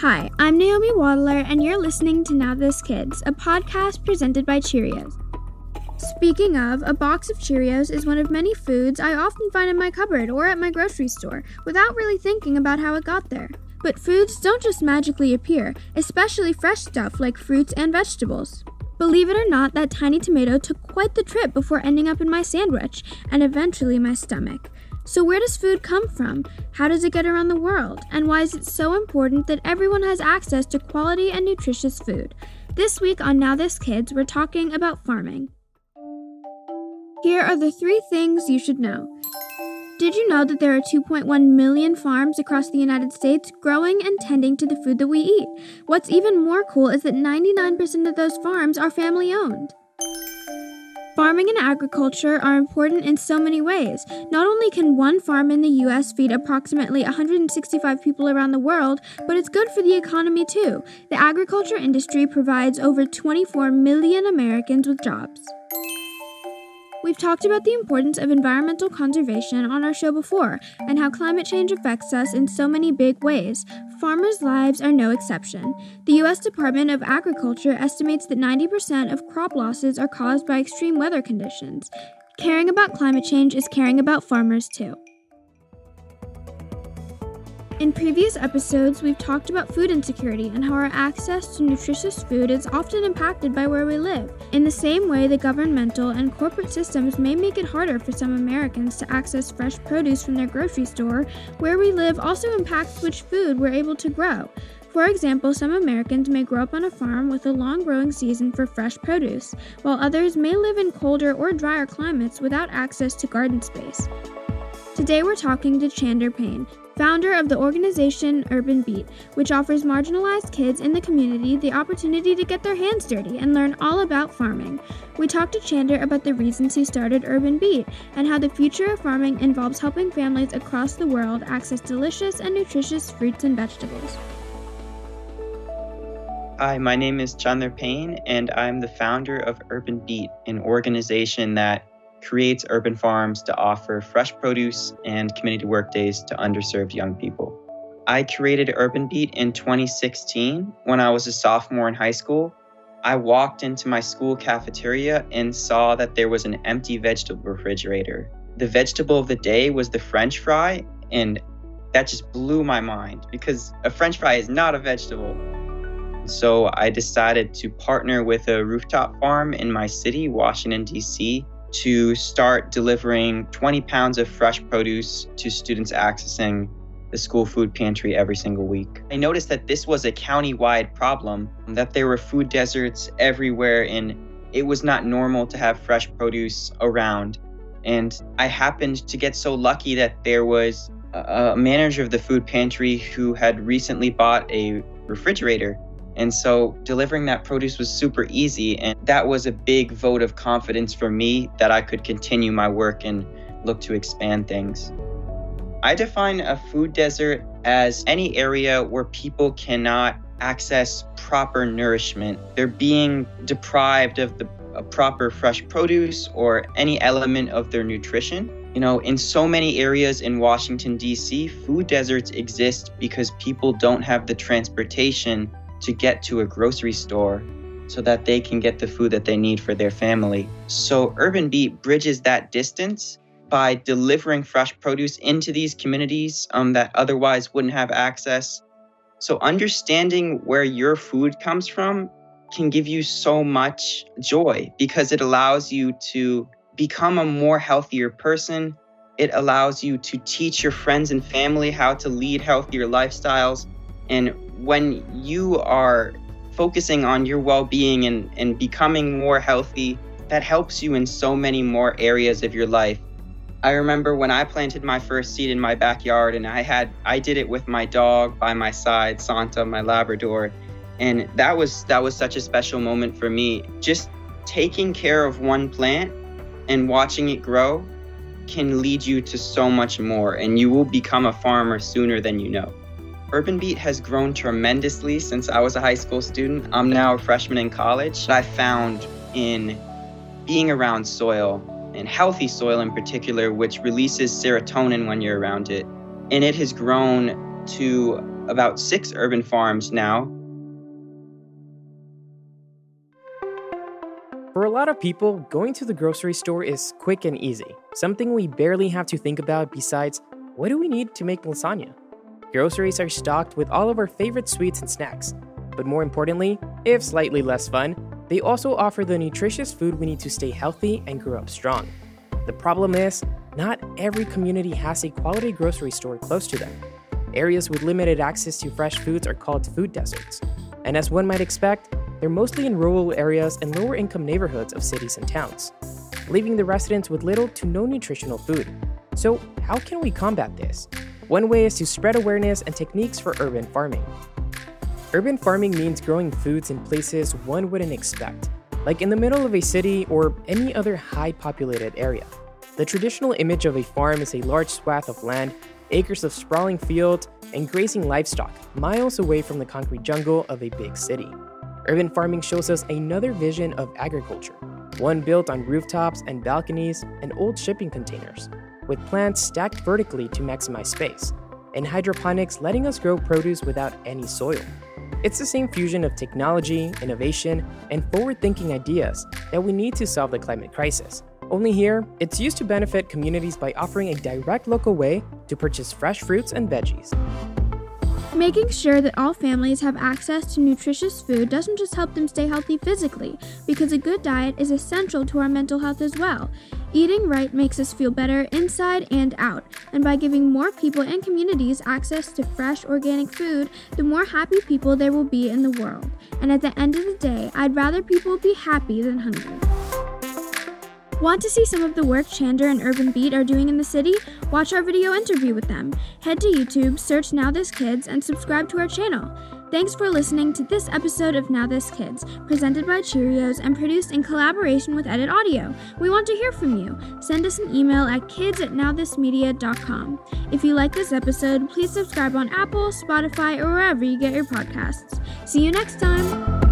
Hi, I'm Naomi Wadler, and you're listening to Now This Kids, a podcast presented by Cheerios. Speaking of, a box of Cheerios is one of many foods I often find in my cupboard or at my grocery store without really thinking about how it got there. But foods don't just magically appear, especially fresh stuff like fruits and vegetables. Believe it or not, that tiny tomato took quite the trip before ending up in my sandwich and eventually my stomach. So, where does food come from? How does it get around the world? And why is it so important that everyone has access to quality and nutritious food? This week on Now This Kids, we're talking about farming. Here are the three things you should know. Did you know that there are 2.1 million farms across the United States growing and tending to the food that we eat? What's even more cool is that 99% of those farms are family owned. Farming and agriculture are important in so many ways. Not only can one farm in the US feed approximately 165 people around the world, but it's good for the economy too. The agriculture industry provides over 24 million Americans with jobs. We've talked about the importance of environmental conservation on our show before and how climate change affects us in so many big ways. Farmers' lives are no exception. The U.S. Department of Agriculture estimates that 90% of crop losses are caused by extreme weather conditions. Caring about climate change is caring about farmers too. In previous episodes, we've talked about food insecurity and how our access to nutritious food is often impacted by where we live. In the same way, the governmental and corporate systems may make it harder for some Americans to access fresh produce from their grocery store, where we live also impacts which food we're able to grow. For example, some Americans may grow up on a farm with a long growing season for fresh produce, while others may live in colder or drier climates without access to garden space. Today we're talking to Chander Payne, founder of the organization Urban Beet, which offers marginalized kids in the community the opportunity to get their hands dirty and learn all about farming. We talked to Chander about the reasons he started Urban Beet and how the future of farming involves helping families across the world access delicious and nutritious fruits and vegetables. Hi, my name is Chandler Payne, and I'm the founder of Urban Beet, an organization that creates urban farms to offer fresh produce and community work days to underserved young people. I created Urban Beet in 2016 when I was a sophomore in high school. I walked into my school cafeteria and saw that there was an empty vegetable refrigerator. The vegetable of the day was the french fry, and that just blew my mind because a french fry is not a vegetable. So I decided to partner with a rooftop farm in my city, Washington, D.C., to start delivering 20 pounds of fresh produce to students accessing the school food pantry every single week. I noticed that this was a county-wide problem, that there were food deserts everywhere and it was not normal to have fresh produce around. And I happened to get so lucky that there was a manager of the food pantry who had recently bought a refrigerator and so delivering that produce was super easy. And that was a big vote of confidence for me that I could continue my work and look to expand things. I define a food desert as any area where people cannot access proper nourishment. They're being deprived of the proper fresh produce or any element of their nutrition. You know, in so many areas in Washington, D.C., food deserts exist because people don't have the transportation to get to a grocery store so that they can get the food that they need for their family. So Urban Beet bridges that distance by delivering fresh produce into these communities um, that otherwise wouldn't have access. So understanding where your food comes from can give you so much joy because it allows you to become a more healthier person. It allows you to teach your friends and family how to lead healthier lifestyles. And when you are focusing on your well-being and, and becoming more healthy that helps you in so many more areas of your life. I remember when i planted my first seed in my backyard and i had i did it with my dog by my side santa my labrador and that was that was such a special moment for me. Just taking care of one plant and watching it grow can lead you to so much more and you will become a farmer sooner than you know Urban Beet has grown tremendously since I was a high school student. I'm now a freshman in college. I found in being around soil and healthy soil in particular, which releases serotonin when you're around it. And it has grown to about six urban farms now. For a lot of people, going to the grocery store is quick and easy, something we barely have to think about besides what do we need to make lasagna? Groceries are stocked with all of our favorite sweets and snacks. But more importantly, if slightly less fun, they also offer the nutritious food we need to stay healthy and grow up strong. The problem is, not every community has a quality grocery store close to them. Areas with limited access to fresh foods are called food deserts. And as one might expect, they're mostly in rural areas and lower income neighborhoods of cities and towns, leaving the residents with little to no nutritional food. So, how can we combat this? One way is to spread awareness and techniques for urban farming. Urban farming means growing foods in places one wouldn't expect, like in the middle of a city or any other high populated area. The traditional image of a farm is a large swath of land, acres of sprawling fields, and grazing livestock miles away from the concrete jungle of a big city. Urban farming shows us another vision of agriculture, one built on rooftops and balconies and old shipping containers, with plants stacked vertically to maximize space, and hydroponics letting us grow produce without any soil. It's the same fusion of technology, innovation, and forward thinking ideas that we need to solve the climate crisis. Only here, it's used to benefit communities by offering a direct local way to purchase fresh fruits and veggies. Making sure that all families have access to nutritious food doesn't just help them stay healthy physically, because a good diet is essential to our mental health as well. Eating right makes us feel better inside and out, and by giving more people and communities access to fresh organic food, the more happy people there will be in the world. And at the end of the day, I'd rather people be happy than hungry. Want to see some of the work Chander and Urban Beet are doing in the city? Watch our video interview with them. Head to YouTube, search Now This Kids, and subscribe to our channel. Thanks for listening to this episode of Now This Kids, presented by Cheerios and produced in collaboration with Edit Audio. We want to hear from you. Send us an email at kids at nowthismedia.com. If you like this episode, please subscribe on Apple, Spotify, or wherever you get your podcasts. See you next time!